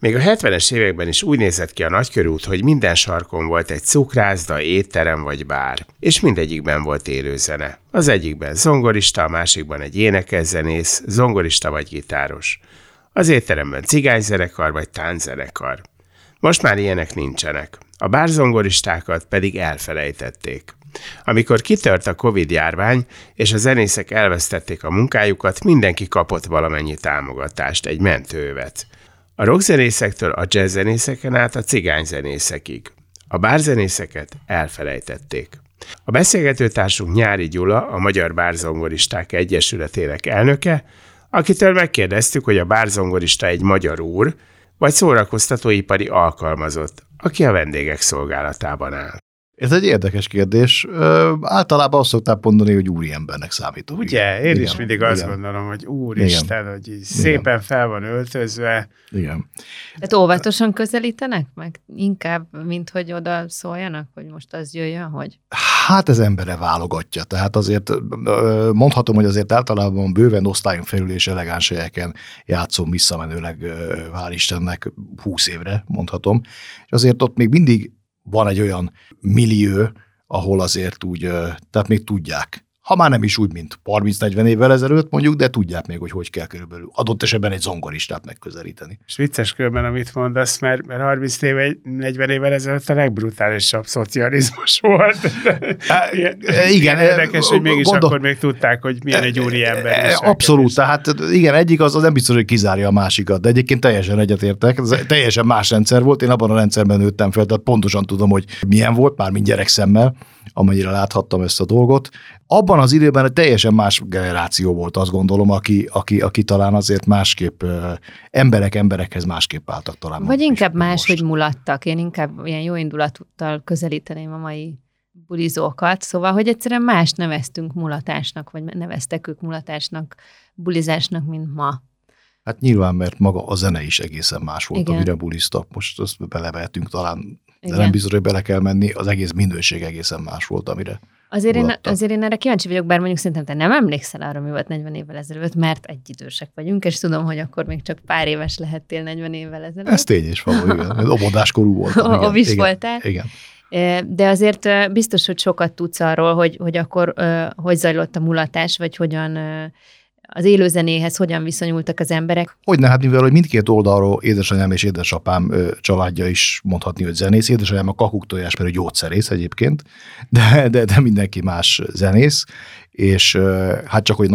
Még a 70-es években is úgy nézett ki a nagykörút, hogy minden sarkon volt egy cukrászda, étterem vagy bár, és mindegyikben volt élőzene. Az egyikben zongorista, a másikban egy énekezzenész, zongorista vagy gitáros. Az étteremben cigányzenekar vagy tánczenekar. Most már ilyenek nincsenek. A bárzongoristákat pedig elfelejtették. Amikor kitört a Covid-járvány, és a zenészek elvesztették a munkájukat, mindenki kapott valamennyi támogatást, egy mentővet. A rockzenészektől a jazzzenészeken át a cigányzenészekig. A bárzenészeket elfelejtették. A beszélgetőtársunk Nyári Gyula, a Magyar Bárzongoristák Egyesületének elnöke, akitől megkérdeztük, hogy a bárzongorista egy magyar úr, vagy szórakoztatóipari alkalmazott, aki a vendégek szolgálatában áll. Ez egy érdekes kérdés. Ö, általában azt szokták mondani, hogy úriembernek számítok. Ugye, én igen, is mindig azt igen. gondolom, hogy úristen, igen. hogy így szépen fel van öltözve. Igen. Tehát óvatosan közelítenek meg? Inkább, mint hogy oda szóljanak, hogy most az jöjjön, hogy? Hát ez embere válogatja. Tehát azért mondhatom, hogy azért általában bőven osztályon felül és elegáns helyeken játszom visszamenőleg, hál' Istennek, húsz évre mondhatom. És azért ott még mindig van egy olyan millió, ahol azért úgy, tehát még tudják. Ha már nem is úgy, mint 30-40 évvel ezelőtt mondjuk, de tudják még, hogy hogy kell körülbelül adott esetben egy zongoristát megközelíteni. És vicces körben, amit mondasz, mert, mert 30 éve, 40 évvel ezelőtt a legbrutálisabb szocializmus volt. Há, igen. Érdekes, hogy mégis gondol, akkor még tudták, hogy milyen egy úri ember. Abszolút, tehát igen, egyik az, az nem biztos, hogy kizárja a másikat, de egyébként teljesen egyetértek. Ez teljesen más rendszer volt, én abban a rendszerben nőttem fel, tehát pontosan tudom, hogy milyen volt, már mind gyerekszemmel, amennyire láthattam ezt a dolgot. Abban az időben egy teljesen más generáció volt, azt gondolom, aki, aki, aki talán azért másképp, emberek emberekhez másképp álltak talán. Vagy inkább más, hogy mulattak. Én inkább ilyen jó indulattal közelíteném a mai bulizókat, szóval, hogy egyszerűen más neveztünk mulatásnak, vagy neveztek ők mulatásnak, bulizásnak, mint ma. Hát nyilván, mert maga a zene is egészen más volt, Igen. amire buliztak. Most azt belevehetünk talán, de Igen. nem biztos, hogy bele kell menni, az egész minőség egészen más volt, amire Azért én, azért én erre kíváncsi vagyok, bár mondjuk szerintem te nem emlékszel arra, mi volt 40 évvel ezelőtt, mert egy idősek vagyunk, és tudom, hogy akkor még csak pár éves lehettél 40 évvel ezelőtt. Ez tény is való, igen. Obodáskorú voltam. Igen, voltál. Igen. De azért biztos, hogy sokat tudsz arról, hogy, hogy akkor hogy zajlott a mulatás, vagy hogyan az élőzenéhez hogyan viszonyultak az emberek? Hogyne, hát mivel hogy mindkét oldalról édesanyám és édesapám családja is mondhatni, hogy zenész. Édesanyám a kakuktojás, mert gyógyszerész egyébként, de, de, de mindenki más zenész, és hát csak, hogy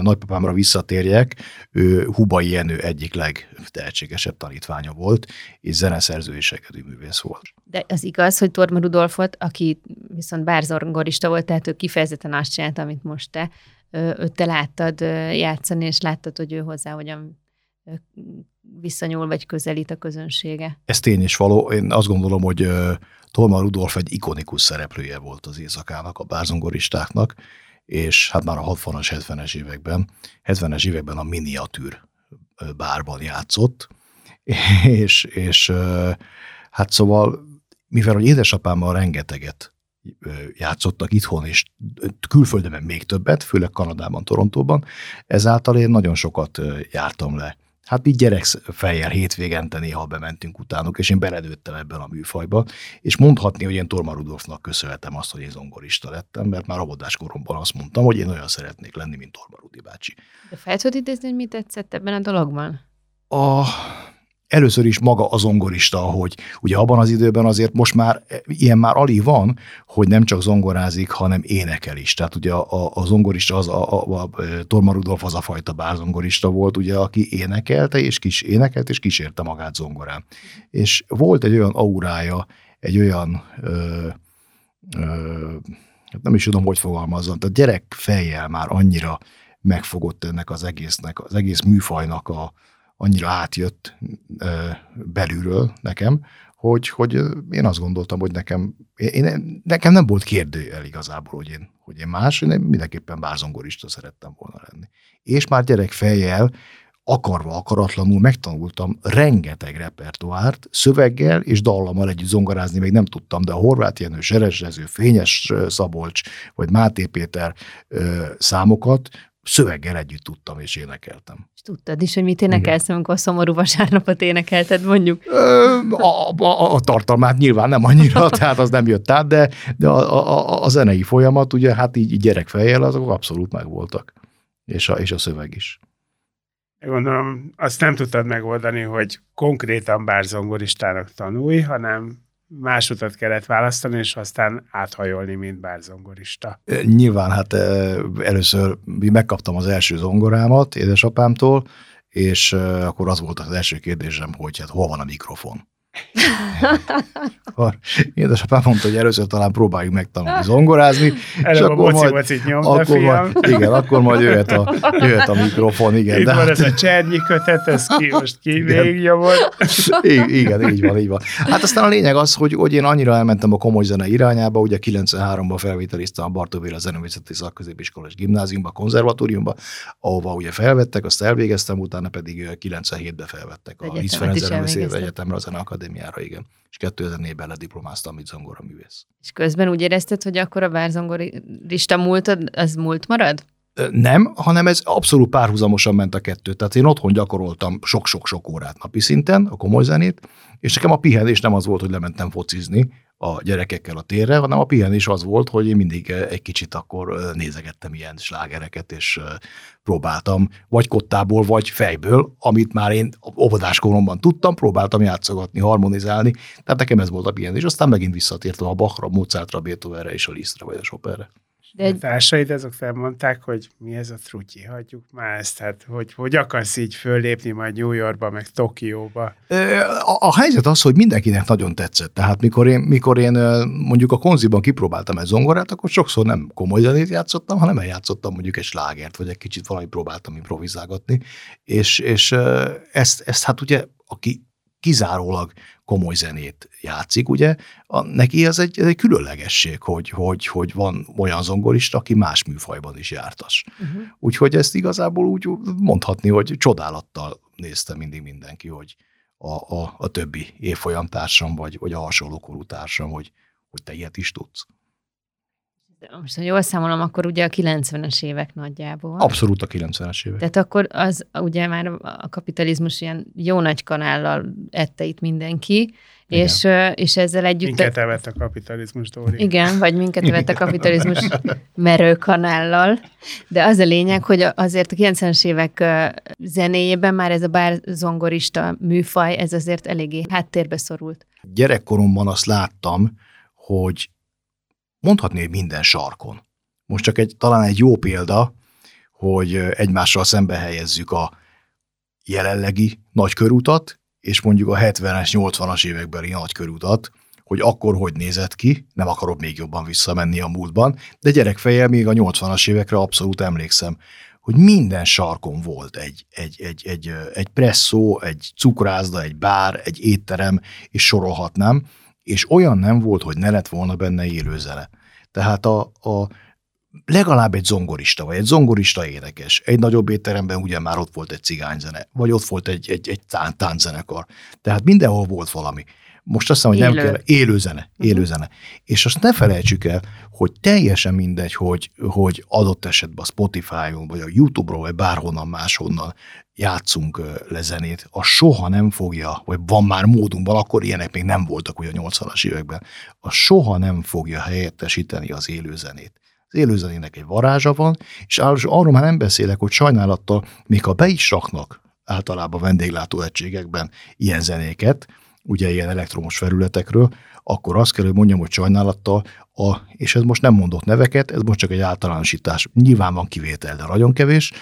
nagypapámra visszatérjek, ő Hubai Jenő egyik legtehetségesebb tanítványa volt, és zeneszerző és művész volt. De az igaz, hogy Torma Rudolfot, aki viszont bárzorgorista volt, tehát ő kifejezetten azt csinálta, amit most te, te láttad játszani, és láttad, hogy ő hozzá hogyan visszanyúl, vagy közelít a közönsége. Ez tény is való. Én azt gondolom, hogy Tolma Rudolf egy ikonikus szereplője volt az éjszakának, a bárzongoristáknak, és hát már a 60-as, 70-es években, 70-es években a miniatűr bárban játszott, és, és hát szóval, mivel hogy édesapámmal rengeteget játszottak itthon, és külföldön még többet, főleg Kanadában, Torontóban, ezáltal én nagyon sokat jártam le. Hát így gyerek fejjel hétvégente néha bementünk utánuk, és én beledőttem ebben a műfajba, és mondhatni, hogy én Torma Rudolfnak köszönhetem azt, hogy én zongorista lettem, mert már robodás koromban azt mondtam, hogy én olyan szeretnék lenni, mint Torma Rudi bácsi. De fel tudod idézni, hogy mit tetszett ebben a dologban? A, először is maga a zongorista, hogy ugye abban az időben azért most már ilyen már alig van, hogy nem csak zongorázik, hanem énekel is. Tehát ugye a, a, zongorista, az a, a, a Torma Rudolf az a fajta bárzongorista volt, ugye, aki énekelte, és kis énekelt, és kísérte magát zongorán. És volt egy olyan aurája, egy olyan ö, ö, hát nem is tudom, hogy fogalmazzon, tehát gyerek fejjel már annyira megfogott ennek az egésznek, az egész műfajnak a, annyira átjött belülről nekem, hogy, hogy én azt gondoltam, hogy nekem, én, nekem nem volt kérdőjel igazából, hogy én, hogy én más, én mindenképpen bárzongorista szerettem volna lenni. És már gyerek fejjel akarva, akaratlanul megtanultam rengeteg repertoárt, szöveggel és dallammal együtt zongorázni még nem tudtam, de a Horváth Jenő, Seresrező, Fényes Szabolcs vagy Máté Péter ö, számokat szöveggel együtt tudtam és énekeltem. És tudtad is, hogy mit énekelsz, amikor a szomorú vasárnapot énekelted, mondjuk? A, a, a tartalmát nyilván nem annyira, tehát az nem jött át, de, de a, a, a zenei folyamat, ugye hát így gyerekfejjel azok abszolút megvoltak, és a, és a szöveg is. Gondolom, azt nem tudtad megoldani, hogy konkrétan bárzongoristának tanulj, hanem más utat kellett választani, és aztán áthajolni, mint bárzongorista. Nyilván, hát először megkaptam az első zongorámat édesapámtól, és akkor az volt az első kérdésem, hogy hát hol van a mikrofon. Édesapám mondta, hogy először talán próbáljuk megtanulni zongorázni. Előbb és akkor a majd, nyomta, akkor. Majd, igen, akkor majd jöhet a, jöhet a mikrofon. Igen, Itt de van hát, ez a csernyi kötet, ez ki most ki végignyomod. igen, így van, így van. Hát aztán a lényeg az, hogy, hogy én annyira elmentem a komoly zene irányába, ugye 93-ban felvételiztem a Bartóvéra Zeneművészeti Szakközépiskola és Gimnáziumba, konzervatóriumba, ahova ugye felvettek, azt elvégeztem, utána pedig 97-ben felvettek a Liszt Ferenc Egyetemre, a akadémiára, igen. És 2004-ben lediplomáztam, mint zongora művész. És közben úgy érezted, hogy akkor a bárzongorista múltad, az múlt marad? Nem, hanem ez abszolút párhuzamosan ment a kettő. Tehát én otthon gyakoroltam sok-sok-sok órát napi szinten, a komoly zenét, és nekem a pihenés nem az volt, hogy lementem focizni, a gyerekekkel a térre, hanem a pihenés az volt, hogy én mindig eh, egy kicsit akkor eh, nézegettem ilyen slágereket, és eh, próbáltam vagy kottából, vagy fejből, amit már én óvodáskoromban tudtam, próbáltam játszogatni, harmonizálni, tehát nekem ez volt a pihenés. Aztán megint visszatértem a Bachra, Mozartra, Beethovenre és a Lisztre vagy a Chopinre. De egy... A társaid azok felmondták, hogy mi ez a trutyi, hagyjuk már ezt, tehát hogy, hogy akarsz így föllépni majd New Yorkba, meg Tokióba? A, a helyzet az, hogy mindenkinek nagyon tetszett. Tehát mikor én, mikor én mondjuk a konziban kipróbáltam egy zongorát, akkor sokszor nem komoly zenét játszottam, hanem eljátszottam mondjuk egy slágert, vagy egy kicsit valami próbáltam improvizálgatni. És, és ezt, ezt hát ugye, aki kizárólag komoly zenét játszik, ugye, a, neki ez egy, ez egy különlegesség, hogy, hogy, hogy van olyan zongorista, aki más műfajban is jártas. Uh-huh. Úgyhogy ezt igazából úgy mondhatni, hogy csodálattal nézte mindig mindenki, hogy a, a, a többi évfolyamtársam, vagy, vagy a hasonló korú társam, hogy, hogy te ilyet is tudsz most ha jól számolom, akkor ugye a 90-es évek nagyjából. Abszolút a 90-es évek. Tehát akkor az ugye már a kapitalizmus ilyen jó nagy kanállal ette itt mindenki, és, és ezzel együtt... Minket evett a kapitalizmus, Dóri. Igen, vagy minket evett a kapitalizmus merőkanállal, de az a lényeg, hogy azért a 90-es évek zenéjében már ez a bár zongorista műfaj, ez azért eléggé háttérbe szorult. Gyerekkoromban azt láttam, hogy mondhatni, hogy minden sarkon. Most csak egy, talán egy jó példa, hogy egymással szembe helyezzük a jelenlegi nagykörutat, és mondjuk a 70-es, 80-as évekbeli nagykörutat, hogy akkor hogy nézett ki, nem akarok még jobban visszamenni a múltban, de gyerekfejjel még a 80-as évekre abszolút emlékszem, hogy minden sarkon volt egy, egy, egy, egy, egy presszó, egy cukrászda, egy bár, egy étterem, és sorolhatnám, és olyan nem volt, hogy ne lett volna benne élőzene. Tehát a, a legalább egy zongorista, vagy egy zongorista énekes. Egy nagyobb étteremben ugye már ott volt egy cigányzene, vagy ott volt egy, egy, egy tán, tánczenekar. Tehát mindenhol volt valami. Most azt mondom, hogy Élő. nem kell, élőzene, élőzene. Uh-huh. És azt ne felejtsük el, hogy teljesen mindegy, hogy, hogy adott esetben a Spotify-on, vagy a YouTube-ról, vagy bárhonnan máshonnan játszunk le zenét, az soha nem fogja, vagy van már módunkban, akkor ilyenek még nem voltak ugye a 80-as években, az soha nem fogja helyettesíteni az élőzenét. Az élőzenének egy varázsa van, és arról már nem beszélek, hogy sajnálattal, még ha be is raknak általában vendéglátó egységekben ilyen zenéket, ugye ilyen elektromos felületekről, akkor azt kell, hogy mondjam, hogy sajnálattal, a, és ez most nem mondott neveket, ez most csak egy általánosítás, nyilván van kivétel, de nagyon kevés,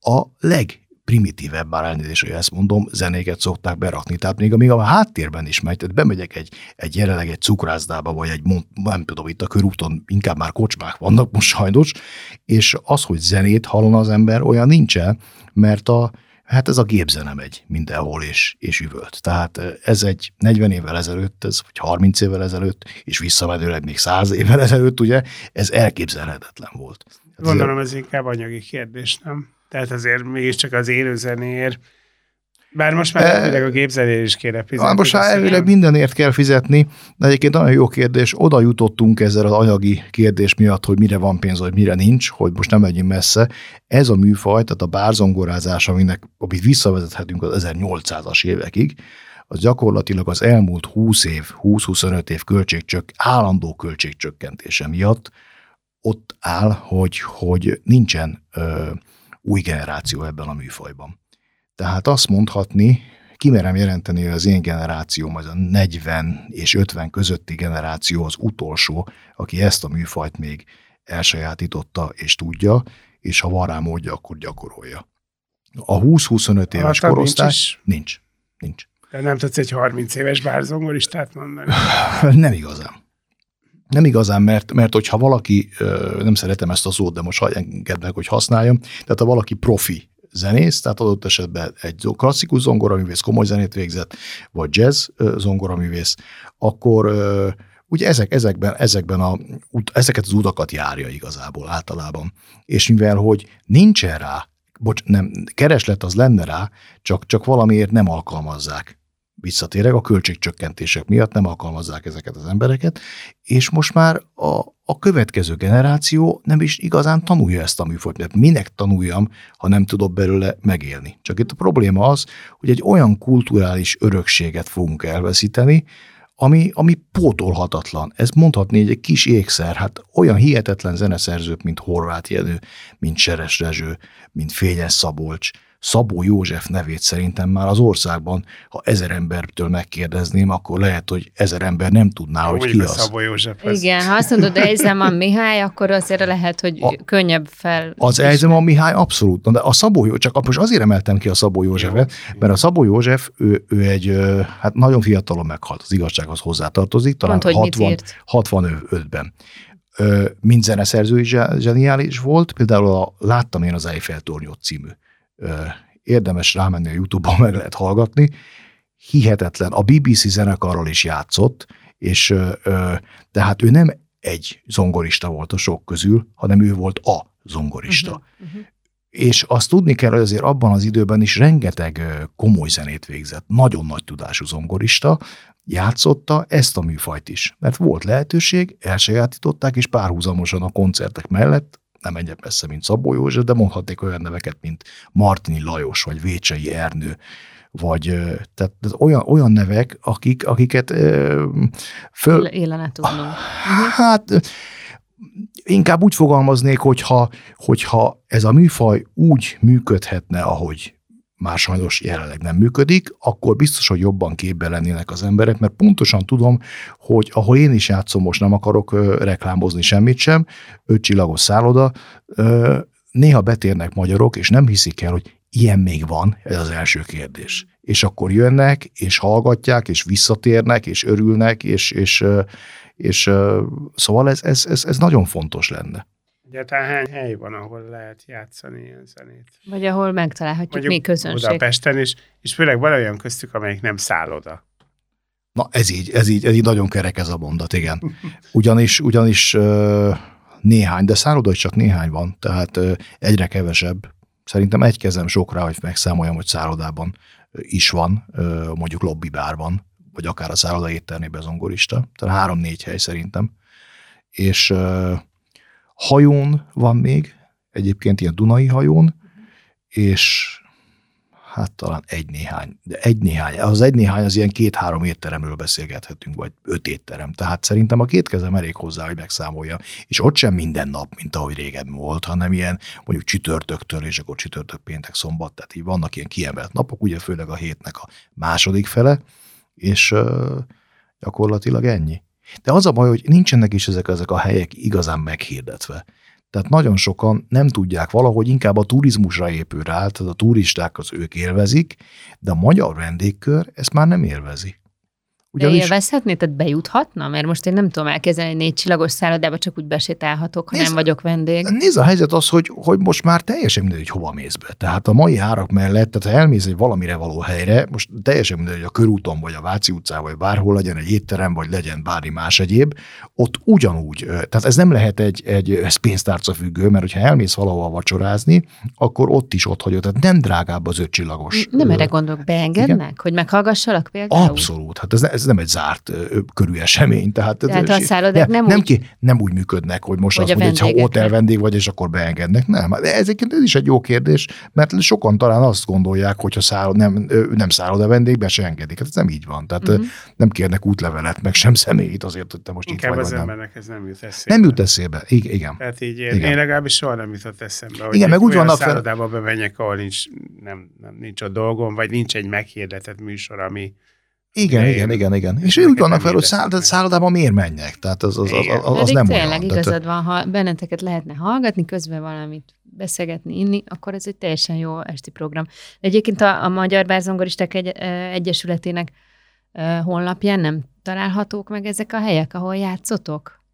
a leg primitívebb, bár elnézést, hogy ezt mondom, zenéket szokták berakni. Tehát még amíg a háttérben is megy, tehát bemegyek egy, egy jelenleg egy cukrászdába, vagy egy, nem tudom, itt a körúton inkább már kocsmák vannak most sajnos, és az, hogy zenét hallon az ember, olyan nincsen, mert a, Hát ez a gépzene megy mindenhol és, és üvölt. Tehát ez egy 40 évvel ezelőtt, ez, vagy 30 évvel ezelőtt, és visszamenőleg még 100 évvel ezelőtt, ugye, ez elképzelhetetlen volt. Hát Gondolom ez inkább anyagi kérdés, nem? Tehát azért mégiscsak az élőzenéért bár most már elvileg a gépzenér is kéne fizetni. Most már elvileg mindenért kell fizetni, de egyébként nagyon jó kérdés, oda jutottunk ezzel az anyagi kérdés miatt, hogy mire van pénz, vagy mire nincs, hogy most nem megyünk messze. Ez a műfaj, tehát a bárzongorázás, aminek, amit visszavezethetünk az 1800-as évekig, az gyakorlatilag az elmúlt 20 év, 20-25 év költségcsök, állandó költségcsökkentése miatt ott áll, hogy, hogy nincsen ö, új generáció ebben a műfajban. Tehát azt mondhatni, kimerem jelenteni, hogy az én generációm, az a 40 és 50 közötti generáció az utolsó, aki ezt a műfajt még elsajátította és tudja, és ha van rá módja, akkor gyakorolja. A 20-25 éves hát, korosztály nincs, nincs. nincs. De nem tudsz egy 30 éves bárzongoristát mondani? nem igazán. Nem igazán, mert, mert hogyha valaki, nem szeretem ezt a szót, de most engedd meg, hogy használjam, tehát ha valaki profi zenész, tehát adott esetben egy klasszikus zongoraművész komoly zenét végzett, vagy jazz zongoraművész, akkor ugye ezek, ezekben, ezekben a, ezeket az utakat járja igazából általában. És mivel, hogy nincsen rá, bocs, nem, kereslet az lenne rá, csak, csak valamiért nem alkalmazzák visszatérek, a költségcsökkentések miatt nem alkalmazzák ezeket az embereket, és most már a, a következő generáció nem is igazán tanulja ezt a műfajt, mert minek tanuljam, ha nem tudok belőle megélni. Csak itt a probléma az, hogy egy olyan kulturális örökséget fogunk elveszíteni, ami, ami pótolhatatlan. Ez mondhatni egy kis ékszer, hát olyan hihetetlen zeneszerzők, mint Horváth Jenő, mint Seres Rezső, mint Fényes Szabolcs, Szabó József nevét szerintem már az országban, ha ezer embertől megkérdezném, akkor lehet, hogy ezer ember nem tudná, hogy ki az. Szabó József. Igen, ha azt mondod, Ejzeman Mihály, akkor azért lehet, hogy a, könnyebb fel. Az Ejzeman Mihály abszolút, de a Szabó József, csak most azért emeltem ki a Szabó Józsefet, mert a Szabó József, ő, ő egy, hát nagyon fiatalon meghalt, az igazsághoz hozzátartozik, talán Pont, 60, 65-ben mint zeneszerző is zseniális volt, például a Láttam én az Eiffel tornyot című érdemes rámenni a Youtube-on, meg lehet hallgatni. Hihetetlen. A BBC zenekarral is játszott, és tehát ő nem egy zongorista volt a sok közül, hanem ő volt a zongorista. Uh-huh, uh-huh. És azt tudni kell, hogy azért abban az időben is rengeteg komoly zenét végzett. Nagyon nagy tudású zongorista, játszotta ezt a műfajt is. Mert volt lehetőség, elsajátították, és párhuzamosan a koncertek mellett nem menjek messze, mint Szabó József, de mondhatnék olyan neveket, mint Martini Lajos, vagy Vécsei Ernő, vagy tehát olyan, olyan nevek, akik, akiket föl... Élene tudnunk. Hát inkább úgy fogalmaznék, hogyha, hogyha ez a műfaj úgy működhetne, ahogy már sajnos jelenleg nem működik, akkor biztos, hogy jobban képbe lennének az emberek, mert pontosan tudom, hogy ahol én is játszom, most nem akarok ö, reklámozni semmit sem, öt csillagos szálloda, ö, néha betérnek magyarok, és nem hiszik el, hogy ilyen még van, ez az első kérdés. És akkor jönnek, és hallgatják, és visszatérnek, és örülnek, és, és, és, és szóval ez, ez, ez, ez nagyon fontos lenne. Egyáltalán hány hely van, ahol lehet játszani ilyen zenét? Vagy ahol megtalálhatjuk Mondjuk még közönség. Budapesten, és, és főleg van olyan köztük, amelyik nem szálloda. Na ez így, ez így, ez így nagyon kerek ez a mondat, igen. Ugyanis, ugyanis néhány, de szálloda is csak néhány van, tehát egyre kevesebb. Szerintem egy kezem sokra, hogy megszámoljam, hogy szállodában is van, mondjuk lobbibárban, vagy akár a szálloda éttermében zongorista. Tehát három-négy hely szerintem. És hajón van még, egyébként ilyen Dunai hajón, és hát talán egy-néhány, de egy-néhány, az egy-néhány az ilyen két-három étteremről beszélgethetünk, vagy öt étterem. Tehát szerintem a két kezem elég hozzá, hogy megszámolja. És ott sem minden nap, mint ahogy régen volt, hanem ilyen mondjuk csütörtöktől, és akkor csütörtök, péntek, szombat, tehát így vannak ilyen kiemelt napok, ugye főleg a hétnek a második fele, és uh, gyakorlatilag ennyi. De az a baj, hogy nincsenek is ezek, ezek a helyek igazán meghirdetve. Tehát nagyon sokan nem tudják valahogy, inkább a turizmusra épül rá, tehát a turisták az ők élvezik, de a magyar vendégkör ezt már nem élvezi. De élvezhetné, tehát bejuthatna? Mert most én nem tudom elkezdeni egy négy csillagos szállodába, csak úgy besétálhatok, ha nézd, nem vagyok vendég. Nézd, a helyzet az, hogy, hogy most már teljesen mindegy, hogy hova mész be. Tehát a mai árak mellett, tehát ha elmész egy valamire való helyre, most teljesen mindegy, hogy a körúton, vagy a Váci utcán, vagy bárhol legyen egy étterem, vagy legyen bármi más egyéb, ott ugyanúgy. Tehát ez nem lehet egy, egy ez pénztárca függő, mert hogyha elmész valahova vacsorázni, akkor ott is ott hagyod. Tehát nem drágább az ötcsillagos. Nem erre gondolok, beengednek, Igen? hogy meghallgassalak például? Abszolút. Hát ez, ez nem egy zárt körű esemény. Tehát, tehát a szállodák nem, nem, úgy... Ki, nem úgy működnek, hogy most hogy azt mondja, hogy ha hotel vendég vagy, és akkor beengednek. Nem, de ezeket ez is egy jó kérdés, mert sokan talán azt gondolják, hogy ha szállod, nem, nem a vendég, be se engedik. Hát ez nem így van. Tehát uh-huh. nem kérnek útlevelet, meg sem személyt azért, hogy te most Inkább itt vagy. az embernek ez nem jut eszébe. Nem jut eszébe, I- igen. Tehát így én, igen. én legalábbis soha nem jutott eszembe, hogy igen, meg úgy vannak szállodába bemenjek, ahol nincs, nem, nem, nincs a dolgom, vagy nincs egy meghirdetett műsor, ami, igen, én, igen, igen, igen. És úgy vannak fel, hogy száll, szállodában miért menjek? Tehát az, az, az, az, az nem tényleg olyan. igazad van, ha benneteket lehetne hallgatni, közben valamit beszélgetni, inni, akkor ez egy teljesen jó esti program. Egyébként a, a Magyar Bárzongoristák egy, Egyesületének honlapján nem találhatók meg ezek a helyek, ahol játszotok?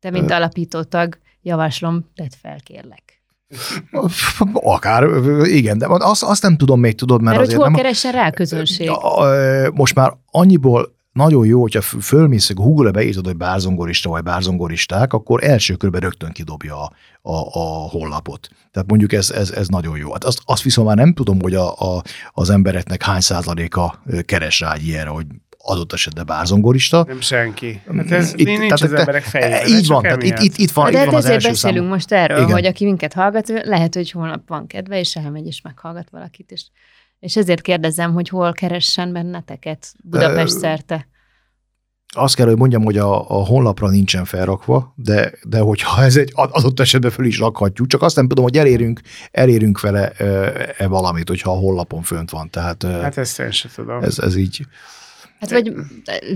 Te, mint alapító tag, javaslom, tedd fel, kérlek. Akár, igen, de azt, azt nem tudom még, tudod, mert, mert azért hogy hol nem... keressen rá közönség? Most már annyiból nagyon jó, hogyha fölmész, Google-e beírtad, hogy bárzongorista vagy bárzongoristák, akkor első körben rögtön kidobja a, a, a honlapot. Tehát mondjuk ez, ez, ez nagyon jó. Hát azt, azt viszont már nem tudom, hogy a, a, az embereknek hány százaléka keres rá egy ilyenre, hogy adott esetben bárzongorista. Nem senki. Hát ez itt, nincs tehát, az emberek fejében. Így van, tehát itt, itt, itt van, De itt van hát ezért az beszélünk számú. most erről, Igen. hogy aki minket hallgat, lehet, hogy holnap van kedve, és elmegy és meghallgat valakit, és, és ezért kérdezem, hogy hol keressen benneteket Budapest szerte. Azt kell, hogy mondjam, hogy a, a honlapra nincsen felrakva, de, de hogyha ez egy adott esetben föl is rakhatjuk, csak azt nem tudom, hogy elérünk, elérünk vele e, valamit, hogyha a honlapon fönt van. Tehát, hát ezt én sem tudom. Ez, ez így. Hát vagy,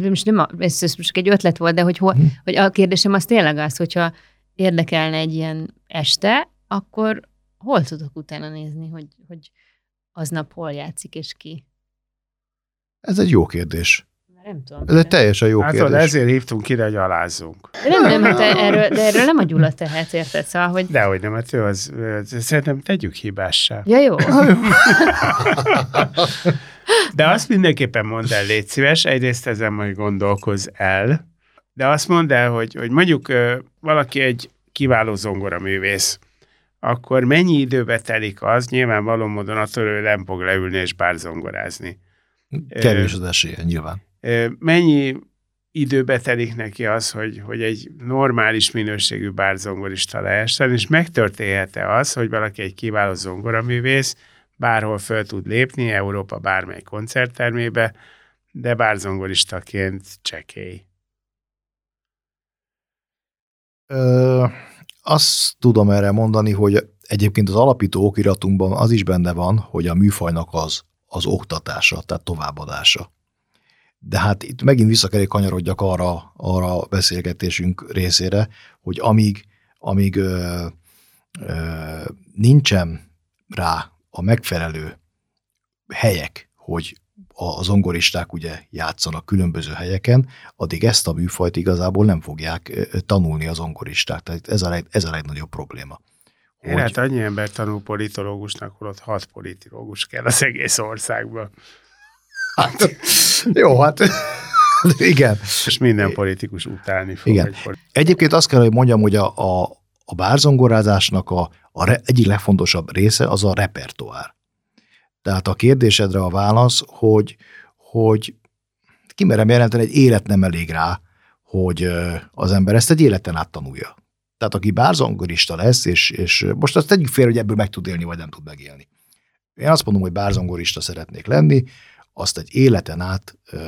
most nem, a, ez, ez most egy ötlet volt, de hogy, hol, hm. hogy a kérdésem az tényleg az, hogyha érdekelne egy ilyen este, akkor hol tudok utána nézni, hogy, hogy aznap hol játszik és ki? Ez egy jó kérdés. Nem tudom. Ez egy teljesen jó hát, kérdés. ezért hívtunk ide, hogy alázzunk. De nem, nem, hát erről, de erről nem a Gyula tehet, érted? Szóval, hogy... Dehogy nem, hát ő az, szerintem tegyük hibássá. Ja, jó. De azt mindenképpen mondd el, légy szíves, egyrészt ezen majd gondolkozz el, de azt mondd el, hogy, hogy mondjuk valaki egy kiváló zongoraművész, akkor mennyi időbe telik az, nyilvánvaló módon attól, hogy nem fog leülni és bár zongorázni. Kevés az esélye, nyilván. Mennyi időbe telik neki az, hogy, hogy egy normális minőségű bárzongorista lehessen, és megtörténhet-e az, hogy valaki egy kiváló zongoraművész, bárhol föl tud lépni, Európa bármely koncerttermébe, de bárzongoristaként csekély. Ö, azt tudom erre mondani, hogy egyébként az alapító okiratunkban az is benne van, hogy a műfajnak az, az oktatása, tehát továbbadása. De hát itt megint vissza kell kanyarodjak arra, arra a beszélgetésünk részére, hogy amíg, amíg ö, ö, nincsen rá a megfelelő helyek, hogy a zongoristák ugye játszanak különböző helyeken, addig ezt a műfajt igazából nem fogják tanulni a zongoristák. Tehát ez a, leg, ez a legnagyobb probléma. Hogy... Hát annyi ember tanul politológusnak, holott hat politológus kell az egész országban. Hát, jó, hát igen. És minden politikus utálni fog. Igen. Egy Egyébként azt kell, hogy mondjam, hogy a, a, a bárzongorázásnak a, a re, egyik legfontosabb része az a repertoár. Tehát a kérdésedre a válasz, hogy, hogy kimerem jelenteni, egy élet nem elég rá, hogy az ember ezt egy életen át tanulja. Tehát aki bárzongorista lesz, és, és most azt tegyük fél, hogy ebből meg tud élni, vagy nem tud megélni. Én azt mondom, hogy bárzongorista szeretnék lenni, azt egy életen át ö,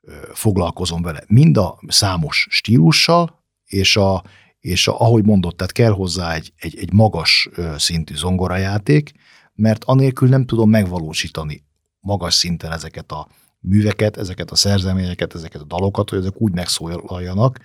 ö, foglalkozom vele. Mind a számos stílussal, és, a, és a, ahogy mondott, tehát kell hozzá egy, egy, egy magas szintű zongorajáték, mert anélkül nem tudom megvalósítani magas szinten ezeket a, műveket, ezeket a szerzeményeket, ezeket a dalokat, hogy ezek úgy megszólaljanak,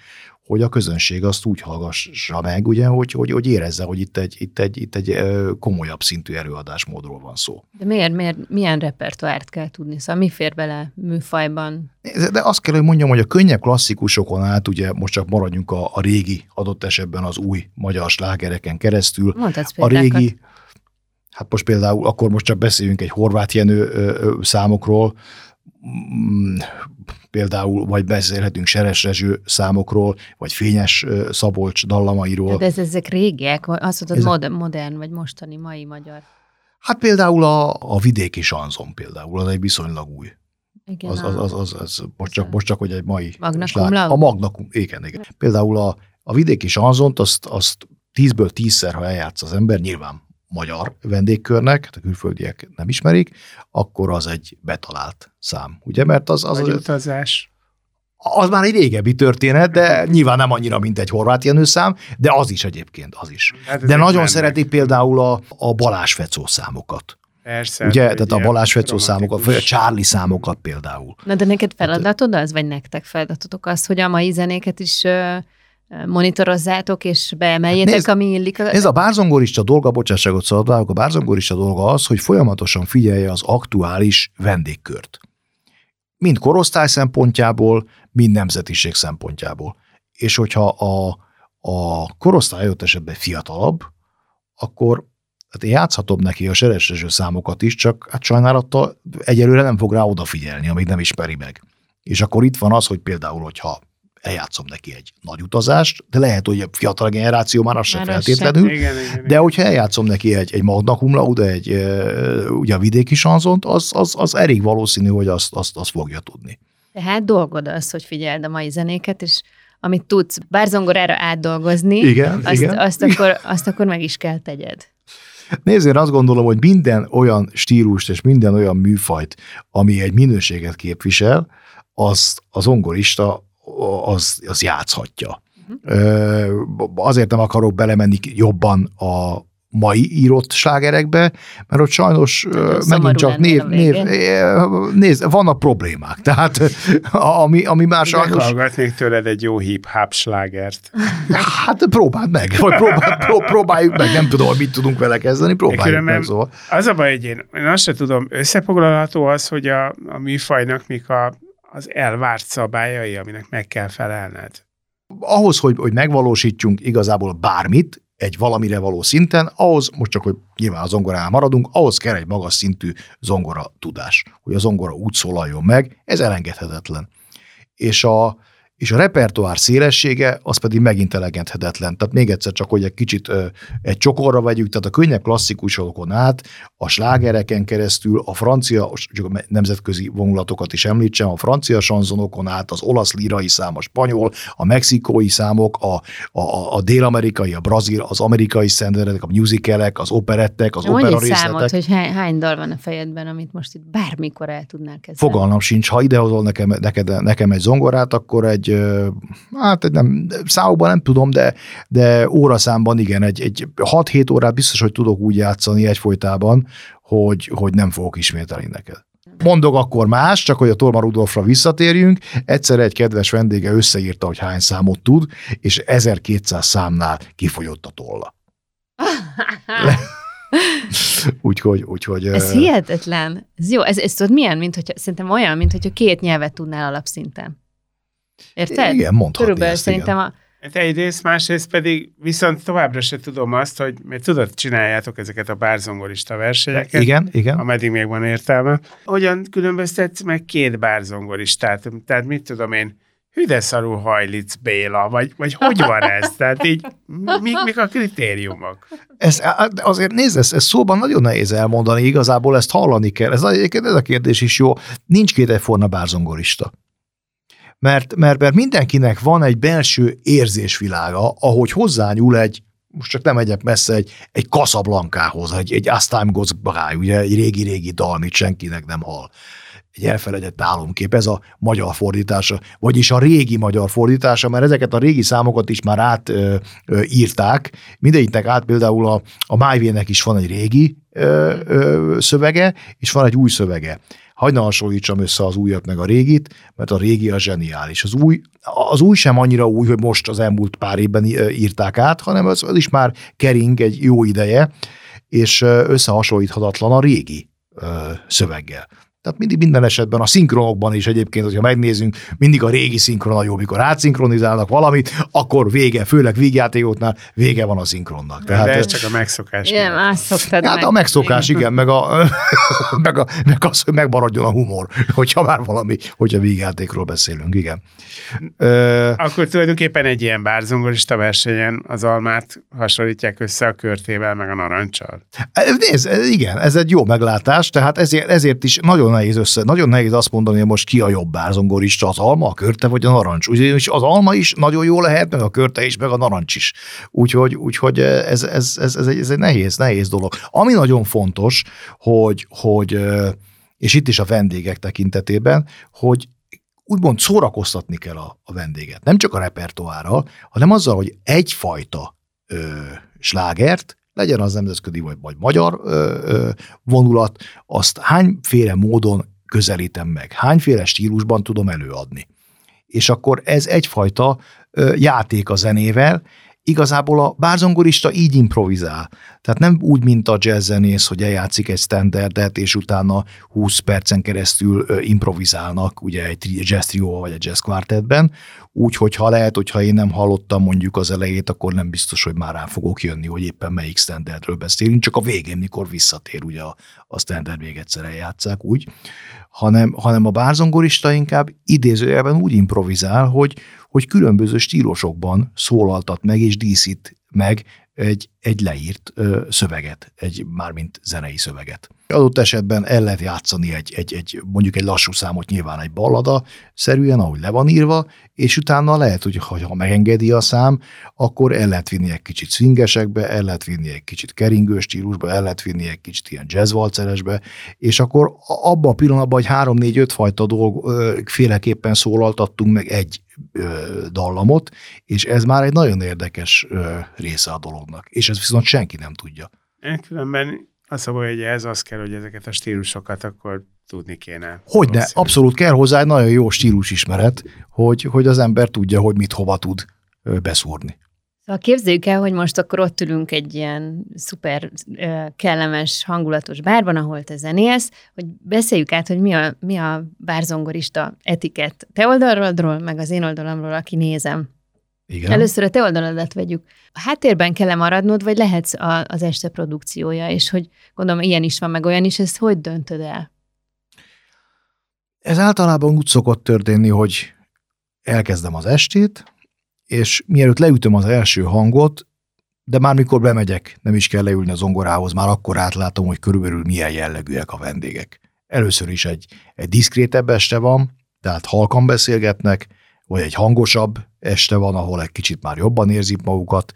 hogy a közönség azt úgy hallgassa meg, ugye, hogy, hogy, hogy érezze, hogy itt egy, itt, egy, itt egy komolyabb szintű előadásmódról van szó. De miért, miért, milyen repertoárt kell tudni? Szóval mi fér bele műfajban? De azt kell, hogy mondjam, hogy a könnyebb klasszikusokon át, ugye most csak maradjunk a, a régi, adott esetben az új magyar slágereken keresztül. a régi, hát most például, akkor most csak beszéljünk egy horvát jenő számokról, például, vagy beszélhetünk Seres Rezső számokról, vagy Fényes Szabolcs dallamairól. De ez, ezek régiek, azt mondod, ez modern, modern, vagy mostani, mai magyar. Hát például a, a vidéki sanzon például, az egy viszonylag új. Igen, az, az, az, az, az most, csak, most csak, hogy egy mai... Magna A Magna igen, igen. Például a, a vidéki sanzont, azt, azt tízből tízszer, ha eljátsz az ember, nyilván magyar vendégkörnek, hát a külföldiek nem ismerik, akkor az egy betalált szám, ugye? Mert az... az, az utazás. Az már egy régebbi történet, de nyilván nem annyira, mint egy horvát szám, de az is egyébként, az is. Hát de nagyon szeretik például a, a Balázs Fecó számokat. Persze. Ugye, tehát a Balázs Fecó számokat, vagy a Charlie számokat például. Na de neked feladatod az, vagy nektek feladatotok az, hogy a mai zenéket is monitorozzátok, és beemeljétek, Nézd, ami illik. A... Ez a bárzongorista dolga, bocsásságot szabadválok, a bárzongorista dolga az, hogy folyamatosan figyelje az aktuális vendégkört. Mind korosztály szempontjából, mind nemzetiség szempontjából. És hogyha a, a korosztály ott esetben fiatalabb, akkor hát én játszhatom neki a sereseső számokat is, csak hát sajnálattal egyelőre nem fog rá odafigyelni, amíg nem ismeri meg. És akkor itt van az, hogy például, hogyha eljátszom neki egy nagy utazást, de lehet, hogy a fiatal generáció már az sem feltétlenül, igen, igen, de hogyha eljátszom neki egy, egy Magna Cum Laude, egy ugye a vidéki sanzont, az, az, az elég valószínű, hogy azt, azt, azt fogja tudni. Tehát dolgod az, hogy figyeld a mai zenéket, és amit tudsz bárzongorára átdolgozni, igen, azt, igen. Azt, akkor, azt akkor meg is kell tegyed. Nézd, én azt gondolom, hogy minden olyan stílust és minden olyan műfajt, ami egy minőséget képvisel, az az ongorista az, az játszhatja. Uh-huh. Azért nem akarok belemenni jobban a mai írott slágerekbe, mert ott sajnos hát, megint csak név, név, nézd, vannak problémák. Tehát ami, ami már sajnos... Meghallgatnék tőled egy jó hip-hop slágert. Hát próbáld meg, vagy próbál, pró, próbáljuk meg, nem tudom, mit tudunk vele kezdeni, próbáljuk meg. Szóval. Az a baj, hogy én, én azt sem tudom, összefoglalható az, hogy a, a műfajnak mik a az elvárt szabályai, aminek meg kell felelned? Ahhoz, hogy, hogy megvalósítsunk igazából bármit, egy valamire való szinten, ahhoz, most csak, hogy nyilván a zongoránál maradunk, ahhoz kell egy magas szintű zongora tudás, hogy a zongora úgy szólaljon meg, ez elengedhetetlen. És a, és a repertoár szélessége az pedig megint elegedhetetlen. Tehát még egyszer csak, hogy egy kicsit ö, egy csokorra vegyük, tehát a könnyebb klasszikusokon át, a slágereken keresztül, a francia, csak a nemzetközi vonulatokat is említsem, a francia sanzonokon át, az olasz lírai szám, a spanyol, a mexikói számok, a, a, a dél-amerikai, a brazil, az amerikai szenderek, a musicalek, az operettek, az opera részletek. számot, hogy hány, hány dal van a fejedben, amit most itt bármikor el tudnál kezdeni. Fogalmam sincs, ha idehozol nekem, neked, nekem egy zongorát, akkor egy hát nem, számokban nem tudom, de, de óraszámban igen, egy, egy 6-7 órát biztos, hogy tudok úgy játszani egyfolytában, hogy, hogy nem fogok ismételni neked. Mondok akkor más, csak hogy a Torma Rudolfra visszatérjünk. Egyszer egy kedves vendége összeírta, hogy hány számot tud, és 1200 számnál kifogyott a tolla. úgyhogy, úgyhogy... Ez hihetetlen. Ez jó. Ez, ez tudod milyen, mint hogyha, szerintem olyan, mint hogyha két nyelvet tudnál alapszinten. Érted? Igen, mondhatni Körülbelül ezt, szerintem igen. a Hát egyrészt, másrészt pedig viszont továbbra se tudom azt, hogy mert tudod, csináljátok ezeket a bárzongorista versenyeket. Igen, igen. Ameddig még van értelme. Hogyan különböztetsz meg két bárzongoristát? Tehát mit tudom én, hüdeszarú hajlic Béla, vagy, vagy hogy van ez? Tehát így, mik, mik a kritériumok? Ez, azért nézd, ez, ez szóban nagyon nehéz elmondani, igazából ezt hallani kell. Ez, ez a kérdés is jó. Nincs két egyforma bárzongorista mert, mert, mert mindenkinek van egy belső érzésvilága, ahogy hozzányúl egy, most csak nem megyek messze, egy, egy Casablancahoz, egy, egy As Time Goes By, ugye egy régi-régi dal, amit senkinek nem hall egy elfeledett álomkép, ez a magyar fordítása, vagyis a régi magyar fordítása, mert ezeket a régi számokat is már átírták, mindegyiknek át például a, a MyV-nek is van egy régi ö, ö, szövege, és van egy új szövege. Hagyd ne hasonlítsam össze az újat meg a régit, mert a régi a zseniális. Az új, az új sem annyira új, hogy most az elmúlt pár évben írták át, hanem az, az is már kering egy jó ideje, és összehasonlíthatatlan a régi szöveggel. Tehát mindig minden esetben a szinkronokban is egyébként, hogyha megnézünk, mindig a régi szinkron a jó, mikor átszinkronizálnak valamit, akkor vége, főleg vígjátékoknál vége van a szinkronnak. Tehát, De ez csak a megszokás. Igen, más szoktad Hát meg. a megszokás, igen, meg, a, meg, a, meg az, hogy megmaradjon a humor, hogyha már valami, hogyha vígjátékról beszélünk, igen. Akkor tulajdonképpen egy ilyen bárzongorista versenyen az almát hasonlítják össze a körtével, meg a narancsal. Nézd, igen, ez egy jó meglátás, tehát ezért, ezért is nagyon nehéz össze, nagyon nehéz azt mondani, hogy most ki a jobb bárzongorista, az alma, a körte vagy a narancs. Ugyanis az alma is nagyon jó lehet, meg a körte is, meg a narancs is. Úgyhogy, úgyhogy ez, ez, ez, ez, egy, ez egy nehéz, nehéz dolog. Ami nagyon fontos, hogy, hogy és itt is a vendégek tekintetében, hogy úgymond szórakoztatni kell a, a vendéget. Nem csak a repertoárral, hanem azzal, hogy egyfajta ö, slágert legyen az nemzetközi vagy, vagy magyar ö, ö, vonulat, azt hányféle módon közelítem meg, hányféle stílusban tudom előadni. És akkor ez egyfajta ö, játék a zenével, igazából a bárzongorista így improvizál. Tehát nem úgy, mint a jazzzenész, hogy eljátszik egy standardet, és utána 20 percen keresztül improvizálnak, ugye egy jazz trio vagy egy jazz quartetben, úgy, hogy ha lehet, hogyha én nem hallottam mondjuk az elejét, akkor nem biztos, hogy már rá fogok jönni, hogy éppen melyik standardről beszélünk, csak a végén, mikor visszatér, ugye a, a standard még egyszer eljátszák úgy, hanem, hanem a bárzongorista inkább idézőjelben úgy improvizál, hogy, hogy különböző stílusokban szólaltat meg és díszít meg egy, egy leírt ö, szöveget, egy mármint zenei szöveget. Adott esetben el lehet játszani egy, egy, egy, mondjuk egy lassú számot, nyilván egy ballada szerűen, ahogy le van írva, és utána lehet, hogy ha megengedi a szám, akkor el lehet vinni egy kicsit swingesekbe, el lehet vinni egy kicsit keringő stílusba, el lehet vinni egy kicsit ilyen jazzvalceresbe, és akkor abban a pillanatban, hogy három, négy, öt fajta dolg, féleképpen szólaltattunk meg egy ö, dallamot, és ez már egy nagyon érdekes része a dolognak, és ez viszont senki nem tudja. Különben az a baj, hogy ez az kell, hogy ezeket a stílusokat akkor tudni kéne. Hogyne, abszolút kell hozzá egy nagyon jó stílusismeret, hogy, hogy az ember tudja, hogy mit hova tud beszúrni. Szóval képzeljük el, hogy most akkor ott ülünk egy ilyen szuper kellemes, hangulatos bárban, ahol te zenélsz, hogy beszéljük át, hogy mi a, mi a bárzongorista etikett te oldalról, meg az én oldalamról, aki nézem. Igen. Először a te oldaladat vegyük. A háttérben kell maradnod, vagy lehetsz a, az este produkciója, és hogy gondolom, ilyen is van, meg olyan is, ezt hogy döntöd el? Ez általában úgy szokott történni, hogy elkezdem az estét, és mielőtt leütöm az első hangot, de már mikor bemegyek, nem is kell leülni az zongorához, már akkor átlátom, hogy körülbelül milyen jellegűek a vendégek. Először is egy, egy diszkrétebb este van, tehát halkan beszélgetnek, vagy egy hangosabb este van, ahol egy kicsit már jobban érzik magukat,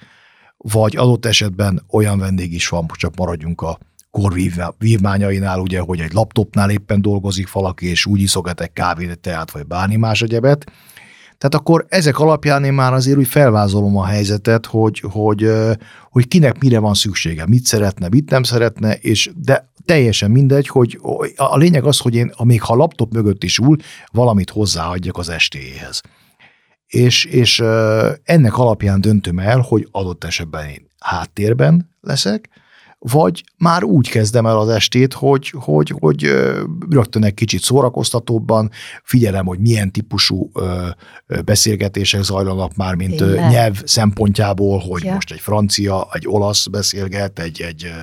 vagy adott esetben olyan vendég is van, csak maradjunk a korvívmányainál, ugye, hogy egy laptopnál éppen dolgozik valaki, és úgy iszogat kávét, teát, vagy bármi más egyebet, tehát akkor ezek alapján én már azért úgy felvázolom a helyzetet, hogy, hogy, hogy kinek mire van szüksége, mit szeretne, mit nem szeretne, és de teljesen mindegy, hogy a lényeg az, hogy én, még ha a laptop mögött is ül, valamit hozzáadjak az estéhez. És, és ennek alapján döntöm el, hogy adott esetben én háttérben leszek, vagy már úgy kezdem el az estét, hogy, hogy, hogy rögtön egy kicsit szórakoztatóbban figyelem, hogy milyen típusú beszélgetések zajlanak már, mint Tényleg. nyelv szempontjából, hogy ja. most egy francia, egy olasz beszélget, egy, egy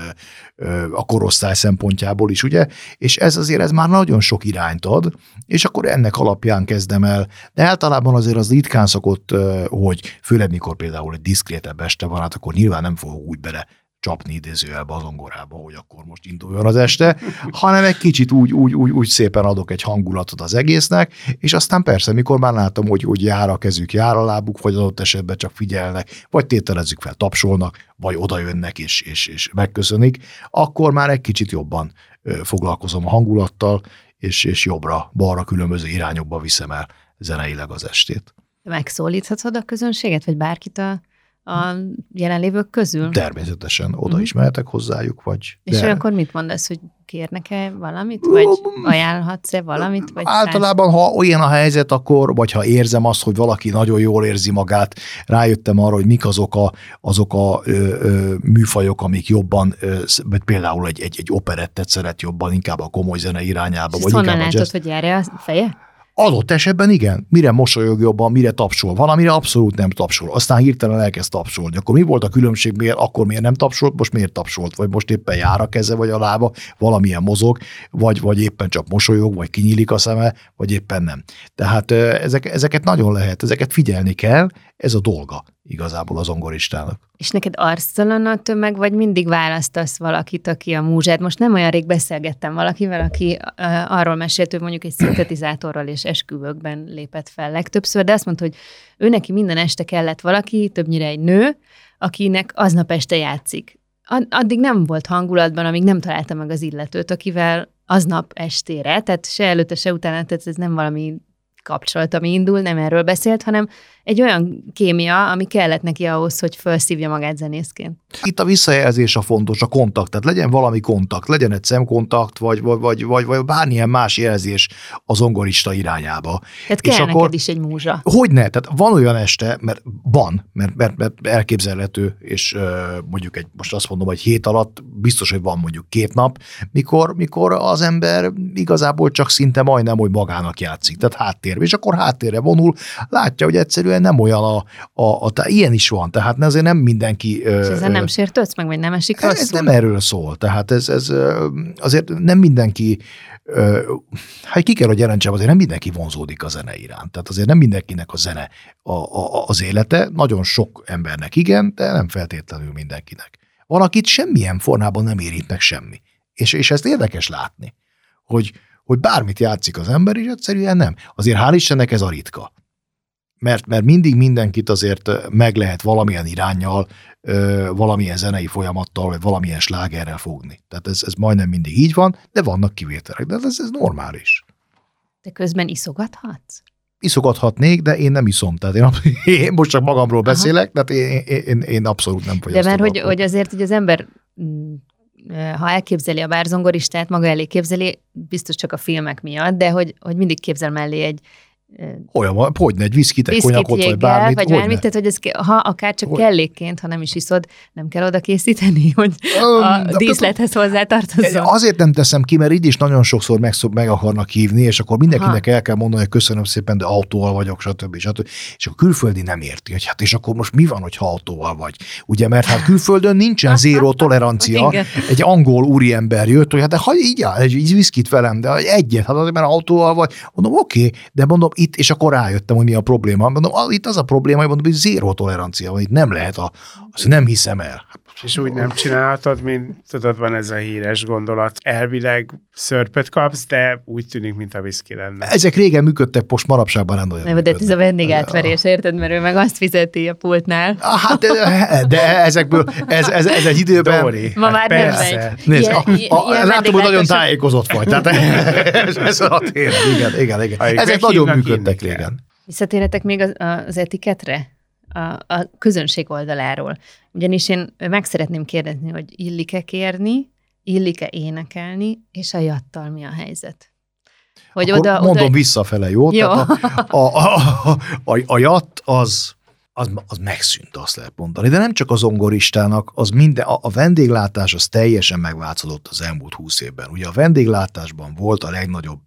a korosztály szempontjából is, ugye? És ez azért ez már nagyon sok irányt ad, és akkor ennek alapján kezdem el. De általában azért az ritkán szokott, hogy főleg mikor például egy diszkrétebb este van, hát akkor nyilván nem fogok úgy bele csapni idézőjelbe a zongorába, hogy akkor most induljon az este, hanem egy kicsit úgy, úgy, úgy, úgy szépen adok egy hangulatot az egésznek, és aztán persze, mikor már látom, hogy, hogy jár a kezük, jár a lábuk, vagy adott esetben csak figyelnek, vagy tételezzük fel, tapsolnak, vagy oda jönnek és, és, és megköszönik, akkor már egy kicsit jobban foglalkozom a hangulattal, és, és jobbra, balra különböző irányokba viszem el zeneileg az estét. Megszólíthatod a közönséget, vagy bárkit a a jelenlévők közül? Természetesen oda is mehetek hozzájuk, vagy... És de- akkor mit mondasz, hogy kérnek-e valamit, vagy ajánlhatsz-e valamit? Vagy Általában, ha olyan a helyzet, akkor, vagy ha érzem azt, hogy valaki nagyon jól érzi magát, rájöttem arra, hogy mik azok a, azok a ö, ö, műfajok, amik jobban, ö, például egy, egy, egy operettet szeret jobban, inkább a komoly zene irányába, És vagy honnan látod, jazz. hogy erre a feje? Adott esetben igen. Mire mosolyog jobban, mire tapsol. Van, amire abszolút nem tapsol. Aztán hirtelen elkezd tapsolni. Akkor mi volt a különbség, miért, akkor miért nem tapsolt, most miért tapsolt? Vagy most éppen jár a keze, vagy a lába, valamilyen mozog, vagy, vagy éppen csak mosolyog, vagy kinyílik a szeme, vagy éppen nem. Tehát ezek, ezeket nagyon lehet, ezeket figyelni kell, ez a dolga igazából az zongoristának. És neked arctalan a tömeg, vagy mindig választasz valakit, aki a múzsád? Most nem olyan rég beszélgettem valakivel, aki arról mesélt, hogy mondjuk egy szintetizátorral és esküvőkben lépett fel legtöbbször, de azt mondta, hogy ő neki minden este kellett valaki, többnyire egy nő, akinek aznap este játszik. Ad- Addig nem volt hangulatban, amíg nem találta meg az illetőt, akivel aznap estére, tehát se előtte, se utána, tehát ez nem valami kapcsolat, ami indul, nem erről beszélt, hanem egy olyan kémia, ami kellett neki ahhoz, hogy felszívja magát zenészként. Itt a visszajelzés a fontos, a kontakt, tehát legyen valami kontakt, legyen egy szemkontakt, vagy, vagy, vagy, vagy, vagy bármilyen más jelzés a zongorista irányába. Tehát És kell akkor- neked is egy múzsa. Hogy ne? Tehát van olyan este, mert van, mert, mert, mert elképzelhető, és mondjuk egy, most azt mondom, hogy hét alatt biztos, hogy van mondjuk két nap, mikor, mikor az ember igazából csak szinte majdnem, hogy magának játszik, tehát háttérbe, és akkor háttérre vonul, látja, hogy egyszerűen nem olyan a, a, a tehát ilyen is van, tehát azért nem mindenki... És ezzel nem sértődsz meg, vagy nem esik ez rosszul? nem erről szól, tehát ez, ez azért nem mindenki, hát ki kell, hogy jelentsem, azért nem mindenki vonzódik a zene iránt. Tehát azért nem mindenkinek a zene a, a, az élete, nagyon sok embernek igen, de nem feltétlenül mindenkinek. Van, akit semmilyen formában nem érint meg semmi. És, és ezt érdekes látni, hogy, hogy bármit játszik az ember, és egyszerűen nem. Azért hál' Istennek ez a ritka. Mert, mert mindig mindenkit azért meg lehet valamilyen irányjal, valamilyen zenei folyamattal, vagy valamilyen slágerrel fogni. Tehát ez, ez majdnem mindig így van, de vannak kivételek, de ez, ez normális. Te közben iszogathatsz? Iszogathatnék, de én nem iszom. Tehát én, én most csak magamról beszélek, tehát én, én, én, abszolút nem De fogyasztom. mert hogy, hogy azért, hogy az ember mm, ha elképzeli a bárzongoristát, maga elé képzeli, biztos csak a filmek miatt, de hogy, hogy mindig képzel mellé egy Olyan hogy egy viszkit, egy konyakot, vagy bármit. vagy bármit, tehát hogy ez, ha akár csak Hogy- kellékként, ha nem is iszod, nem kell oda készíteni, hogy Öm, a díszlethez hozzátartozzon. Azért nem teszem ki, mert így is nagyon sokszor meg, meg akarnak hívni, és akkor mindenkinek el kell mondani, hogy köszönöm szépen, de autóval vagyok, stb. stb. És a külföldi nem érti, hogy hát és akkor most mi van, hogy autóval vagy? Ugye, mert hát külföldön nincsen zéró tolerancia. Egy angol úriember jött, hogy hát de ha így áll, egy viszkit velem, de egyet, hát azért, mert autóval vagy. Mondom, oké, de mondom itt, és akkor rájöttem, hogy mi a probléma. Mondom, ah, itt az a probléma, hogy mondom, hogy zéró tolerancia van, itt nem lehet a, azt nem hiszem el. És úgy nem csinálhatod, mint tudod, van ez a híres gondolat. Elvileg szörpöt kapsz, de úgy tűnik, mint a viszki lenne. Ezek régen működtek, most manapságban nem nagyon Nem, de ez a működnek. vendégátverés, érted? Mert ő meg azt fizeti a pultnál. Ah, Hát, de, de ezekből, ez, ez, ez egy időben... Dóri, Ma hát már nem persze. megy. Nézd, Ilyen- a, a, ilyen látom, hogy nagyon tájékozott vagy. Tehát ez, ez a téren. Igen, igen, igen. Ezek nagyon működtek régen. Visszatérhetek még az, az etiketre? A, a közönség oldaláról. Ugyanis én meg szeretném kérdezni, hogy illik-e kérni, illik-e énekelni, és a jattal mi a helyzet? Hogy Akkor oda, mondom oda... visszafele, jó? Jó. Tehát a, a, a, a, a jatt az, az, az megszűnt, azt lehet mondani. De nem csak az zongoristának, az minden, a, a vendéglátás az teljesen megváltozott az elmúlt húsz évben. Ugye a vendéglátásban volt a legnagyobb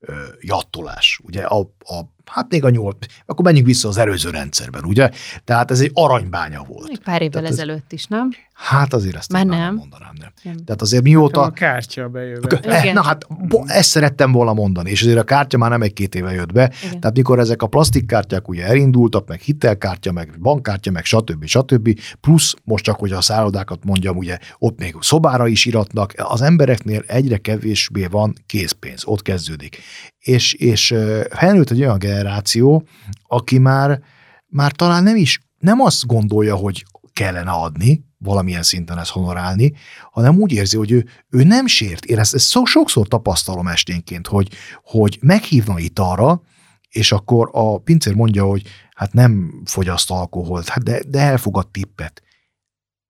ö, jattolás. Ugye a, a, hát még a nyolc, akkor menjünk vissza az előző rendszerben, ugye? Tehát ez egy aranybánya volt. Még pár évvel Tehát ez- ezelőtt is, nem? Hát azért ezt Már én nem. mondanám, nem. Nem. Tehát azért mióta... A kártya bejövő. Na hát, bo- ezt szerettem volna mondani, és azért a kártya már nem egy-két éve jött be, Igen. tehát mikor ezek a plastikkártyák ugye elindultak, meg hitelkártya, meg bankkártya, meg stb. stb. Plusz most csak, hogy a szállodákat mondjam, ugye ott még szobára is iratnak, az embereknél egyre kevésbé van készpénz, ott kezdődik. És, és felnőtt egy olyan generáció, aki már, már talán nem is, nem azt gondolja, hogy kellene adni, valamilyen szinten ezt honorálni, hanem úgy érzi, hogy ő, ő nem sért. Én ezt, ezt sokszor tapasztalom esténként, hogy, hogy meghívna itt arra, és akkor a pincér mondja, hogy hát nem fogyaszt alkoholt, hát de, de elfogad tippet.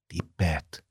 Tippet?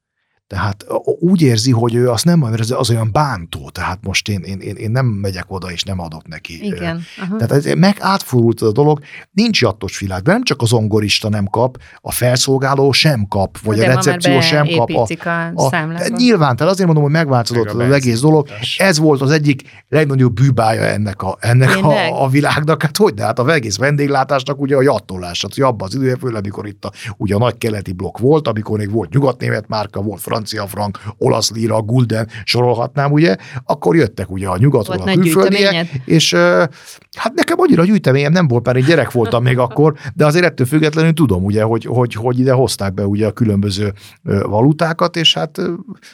Tehát úgy érzi, hogy ő azt nem, mert az olyan bántó, tehát most én, én, én, nem megyek oda, és nem adok neki. Igen. Aha. Tehát ez, meg átfordult a dolog, nincs jattos világ, de nem csak az ongorista nem kap, a felszolgáló sem kap, vagy de a recepció sem kap. A, a, a nyilván, tehát azért mondom, hogy megváltozott az egész dolog. Ez volt az egyik legnagyobb bűbája ennek a, ennek a, a, világnak. Hát hogy, de hát a egész vendéglátásnak ugye a jattolás, hogy abban az időben, főleg amikor itt a, ugye a nagy keleti blokk volt, amikor még volt nyugatnémet márka, volt francia frank, olasz lira, gulden, sorolhatnám, ugye, akkor jöttek ugye a nyugatról a külföldiek, és hát nekem annyira gyűjteményem nem volt, mert én gyerek voltam még akkor, de azért ettől függetlenül tudom, ugye, hogy, hogy, hogy ide hozták be ugye a különböző valutákat, és hát...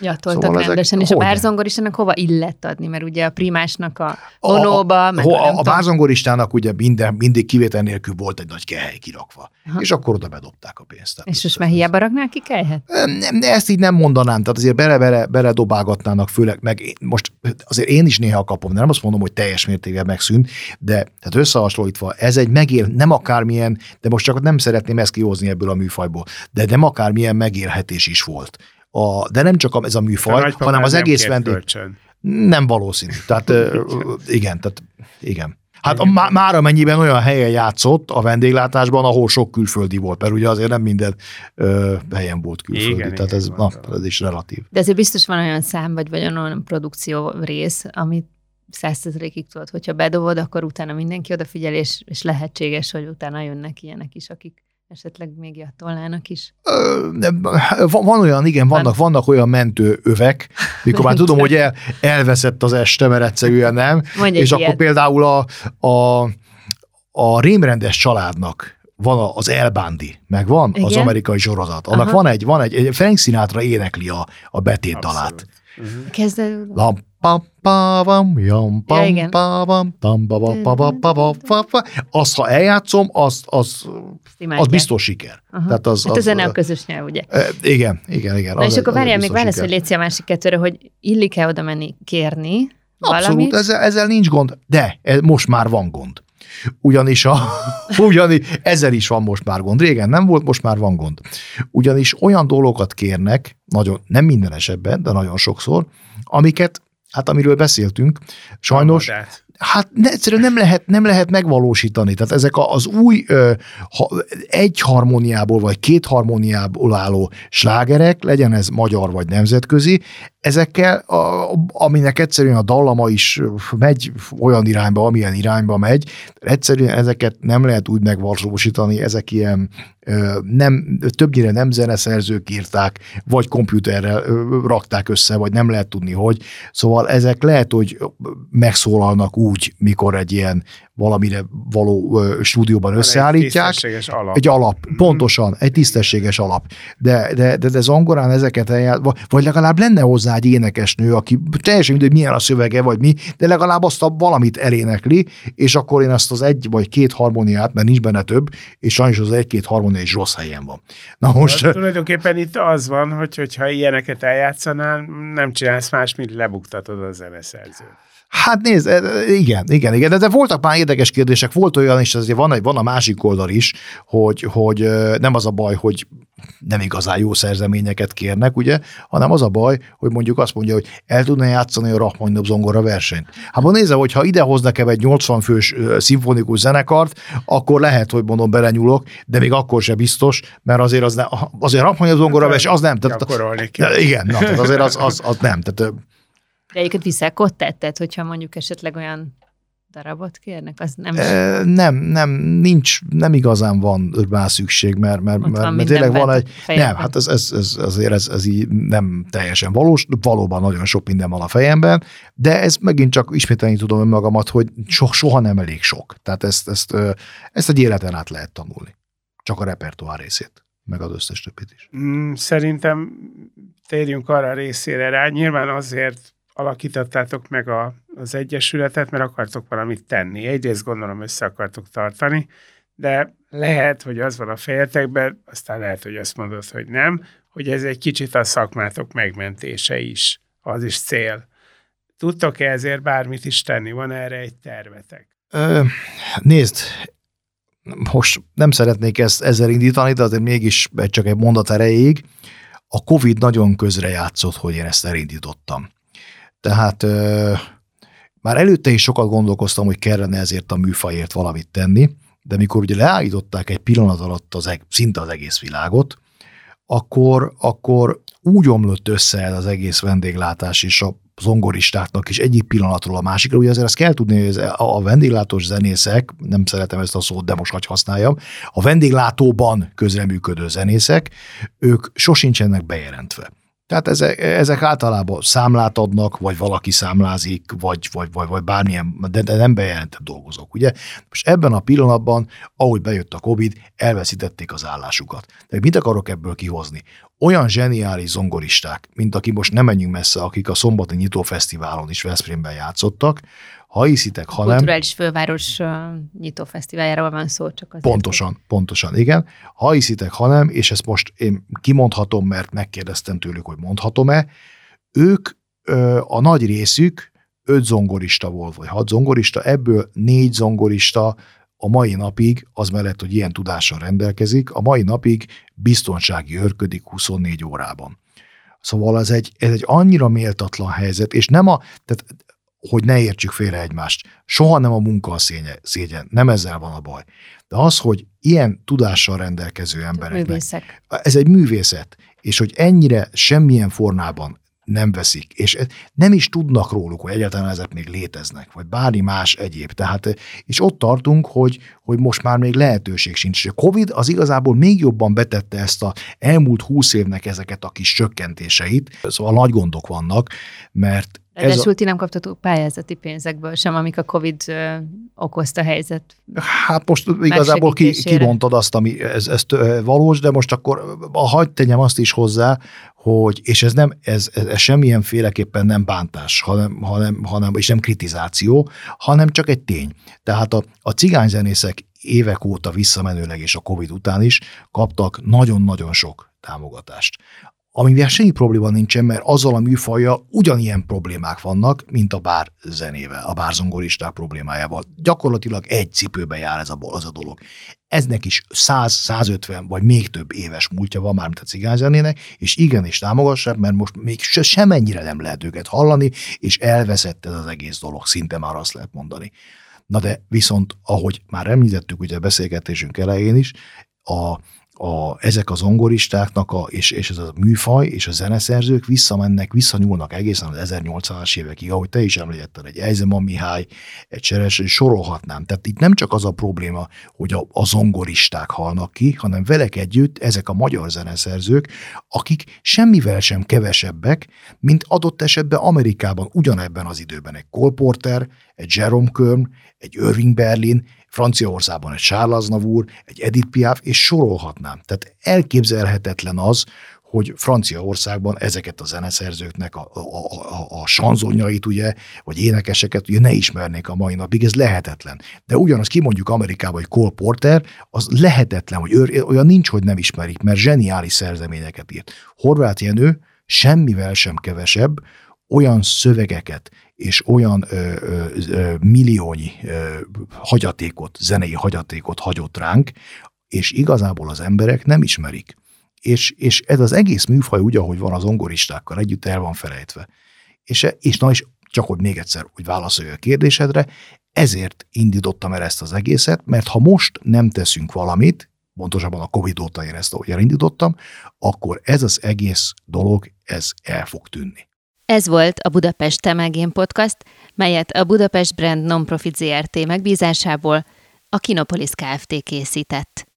Jatoltak szóval rendesen, és a bárzongoristának hova illett adni, mert ugye a primásnak a vonóba, a, a, a, a bárzongoristának ugye minden, mindig kivétel nélkül volt egy nagy kehely kirakva, Aha. és akkor oda bedobták a pénzt. És most már hiába raknál ki kelyhet? Ezt így nem mondanám, tehát azért bele-bele bele dobálgatnának, főleg meg most azért én is néha kapom, de nem azt mondom, hogy teljes mértékben megszűnt, de tehát összehasonlítva ez egy megél, nem akármilyen, de most csak nem szeretném ezt kihozni ebből a műfajból, de nem akármilyen megélhetés is volt. A, de nem csak ez a műfaj, hanem az egész vendég. Nem valószínű. Tehát igen, tehát igen. Hát a, má, már amennyiben olyan helyen játszott a vendéglátásban, ahol sok külföldi volt, mert ugye azért nem minden ö, helyen volt külföldi, igen, tehát igen, ez, na, ez is relatív. De azért biztos van olyan szám, vagy, vagy olyan produkció rész, amit százszerzelékig tudod, hogyha bedobod, akkor utána mindenki odafigyel, és, és lehetséges, hogy utána jönnek ilyenek is, akik esetleg még jattolnának is? van olyan, igen, vannak, van. vannak olyan mentő övek, mikor már tudom, hogy el, elveszett az este, mert egyszerűen nem. Mondj és ilyet. akkor például a, a, a rémrendes családnak van az Elbándi, meg van Igen? az amerikai sorozat. Annak Aha. van egy, van egy, egy Frank Sinatra énekli a, a betét dalát. Uh-huh. Kezdve... Azt, ha eljátszom, az, az, az biztos siker. Uh-huh. Tehát az, hát az, az a közös nyelv, ugye? Igen, igen, igen. Na és akkor várjál, még válasz, hogy légy a másik kettőre, hogy illik-e oda menni kérni Abszolút, ezzel, ezzel nincs gond, de most már van gond. Ugyanis, a, ugyanis ezzel is van most már gond. Régen nem volt, most már van gond. Ugyanis olyan dolgokat kérnek, nagyon, nem minden esetben, de nagyon sokszor, amiket hát amiről beszéltünk, sajnos, hát ne, egyszerűen nem lehet, nem lehet megvalósítani. Tehát ezek az új ö, ha, egy harmóniából vagy két harmóniából álló slágerek, legyen ez magyar vagy nemzetközi, ezekkel, a, aminek egyszerűen a dallama is megy olyan irányba, amilyen irányba megy, egyszerűen ezeket nem lehet úgy megvalósítani, ezek ilyen nem, többnyire nem zeneszerzők írták, vagy komputerrel rakták össze, vagy nem lehet tudni, hogy. Szóval ezek lehet, hogy megszólalnak úgy, mikor egy ilyen valamire való stúdióban Van összeállítják. Egy alap. Egy alap, pontosan, egy tisztességes alap. De, de, de, de zongorán ezeket elját, vagy legalább lenne hozzá egy énekesnő, aki teljesen mindegy, milyen a szövege, vagy mi, de legalább azt a valamit elénekli, és akkor én azt az egy vagy két harmóniát, mert nincs benne több, és sajnos az egy-két harmónia is rossz helyen van. Na most... Hát, tulajdonképpen itt az van, hogy hogyha ilyeneket eljátszanál, nem csinálsz más, mint lebuktatod a zeneszerzőt. Hát nézd, e, igen, igen, igen, de, de voltak már érdekes kérdések, volt olyan is, azért van, van a másik oldal is, hogy, hogy nem az a baj, hogy nem igazán jó szerzeményeket kérnek, ugye, hanem az a baj, hogy mondjuk azt mondja, hogy el tudna játszani a Rachmaninov zongora versenyt. Hát ha nézze, hogy ha ide hoznak e egy 80 fős szimfonikus zenekart, akkor lehet, hogy mondom, belenyúlok, de még akkor se biztos, mert azért az nem, azért Rachmaninov zongora verseny, az nem. Tehát, igen, na, tehát azért az, az, az nem. Tehát, de egyébként viszel tehát hogyha mondjuk esetleg olyan darabot kérnek, az nem... E, nem, nem, nincs, nem igazán van rá szükség, mert, mert, mert, van mert tényleg van egy... Nem, hát ez, ez, ez, azért ez, ez így nem teljesen valós, valóban nagyon sok minden van a fejemben, de ez megint csak ismételni tudom önmagamat, hogy so, soha nem elég sok. Tehát ezt, ezt, ezt egy életen át lehet tanulni. Csak a repertoár részét, meg az összes többit is. Mm, szerintem térjünk arra a részére rá. Nyilván azért alakítottátok meg a, az Egyesületet, mert akartok valamit tenni. Egyrészt gondolom össze akartok tartani, de lehet, hogy az van a fejetekben, aztán lehet, hogy azt mondod, hogy nem, hogy ez egy kicsit a szakmátok megmentése is, az is cél. Tudtok-e ezért bármit is tenni? Van erre egy tervetek? Ö, nézd, most nem szeretnék ezt ezzel indítani, de azért mégis csak egy mondat erejéig. A Covid nagyon közre játszott, hogy én ezt elindítottam. Tehát ö, már előtte is sokat gondolkoztam, hogy kellene ezért a műfajért valamit tenni, de mikor ugye leállították egy pillanat alatt az, szinte az egész világot, akkor, akkor úgy omlott össze ez az egész vendéglátás és a zongoristáknak is egyik pillanatról a másikra. Ugye azért ezt kell tudni, hogy a vendéglátós zenészek, nem szeretem ezt a szót, de most hagy használjam, a vendéglátóban közreműködő zenészek, ők sosincsenek bejelentve. Tehát ezek, ezek általában számlát adnak, vagy valaki számlázik, vagy, vagy, vagy, vagy bármilyen, de, de nem bejelentett dolgozók, ugye? Most ebben a pillanatban, ahogy bejött a Covid, elveszítették az állásukat. De mit akarok ebből kihozni? Olyan zseniális zongoristák, mint aki most nem menjünk messze, akik a szombati nyitófesztiválon is Veszprémben játszottak, ha hiszitek, ha nem... Kulturális főváros nyitó fesztiváljáról van szó, csak azért. Pontosan, hogy... pontosan, igen. Ha hiszitek, ha nem, és ezt most én kimondhatom, mert megkérdeztem tőlük, hogy mondhatom-e, ők a nagy részük öt zongorista volt, vagy hat zongorista, ebből négy zongorista a mai napig, az mellett, hogy ilyen tudással rendelkezik, a mai napig biztonsági őrködik 24 órában. Szóval ez egy, ez egy annyira méltatlan helyzet, és nem a, tehát hogy ne értsük félre egymást. Soha nem a munka a szénye, szégyen, nem ezzel van a baj. De az, hogy ilyen tudással rendelkező embereknek... Művészek. Ez egy művészet, és hogy ennyire semmilyen formában nem veszik, és nem is tudnak róluk, hogy egyáltalán ezek még léteznek, vagy bármi más egyéb. Tehát, és ott tartunk, hogy, hogy most már még lehetőség sincs. A Covid az igazából még jobban betette ezt a elmúlt húsz évnek ezeket a kis csökkentéseit, szóval nagy gondok vannak, mert Ráadásul a... ti nem kaptatok pályázati pénzekből sem, amik a Covid okozta helyzet. Hát most igazából ki, kimondtad azt, ami ez, ez valós, de most akkor hagyd tegyem azt is hozzá, hogy, és ez nem, ez, ez, ez semmilyen féleképpen nem bántás, hanem, hanem, hanem, és nem kritizáció, hanem csak egy tény. Tehát a, a cigányzenészek évek óta visszamenőleg és a Covid után is kaptak nagyon-nagyon sok támogatást amivel semmi probléma nincsen, mert azzal a műfajjal ugyanilyen problémák vannak, mint a bár zenével, a bárzongoristák problémájával. Gyakorlatilag egy cipőbe jár ez a, az a dolog. Eznek is 100-150 vagy még több éves múltja van már, mint a cigányzenének, és igenis támogassák, mert most még se, semennyire nem lehet őket hallani, és elveszett ez az egész dolog, szinte már azt lehet mondani. Na de viszont, ahogy már említettük ugye a beszélgetésünk elején is, a, a, ezek az zongoristáknak, a, és, és ez a műfaj, és a zeneszerzők visszamennek, visszanyúlnak egészen az 1800-as évekig, ahogy te is említetted, egy Eisenman Mihály, egy Cseres, sorolhatnám. Tehát itt nem csak az a probléma, hogy a, a zongoristák halnak ki, hanem velek együtt ezek a magyar zeneszerzők, akik semmivel sem kevesebbek, mint adott esetben Amerikában ugyanebben az időben egy Cole Porter, egy Jerome Kern, egy Irving Berlin, Franciaországban egy Charles Aznavour, egy Edith Piaf, és sorolhatnám. Tehát elképzelhetetlen az, hogy Franciaországban ezeket a zeneszerzőknek a, a, a, a sanzonjait, ugye, vagy énekeseket ugye ne ismernék a mai napig, ez lehetetlen. De ugyanaz kimondjuk Amerikában, hogy Cole Porter, az lehetetlen, hogy olyan nincs, hogy nem ismerik, mert zseniális szerzeményeket írt. Horváth Jenő semmivel sem kevesebb, olyan szövegeket és olyan ö, ö, milliónyi ö, hagyatékot, zenei hagyatékot hagyott ránk, és igazából az emberek nem ismerik. És, és ez az egész műfaj úgy, ahogy van az ongoristákkal együtt, el van felejtve. És, és na is, csak hogy még egyszer, hogy válaszolja a kérdésedre, ezért indítottam el ezt az egészet, mert ha most nem teszünk valamit, pontosabban a Covid óta én ezt elindítottam, akkor ez az egész dolog, ez el fog tűnni. Ez volt a Budapest Temegén Podcast, melyet a Budapest Brand Nonprofit ZRT megbízásából a Kinopolis Kft. készített.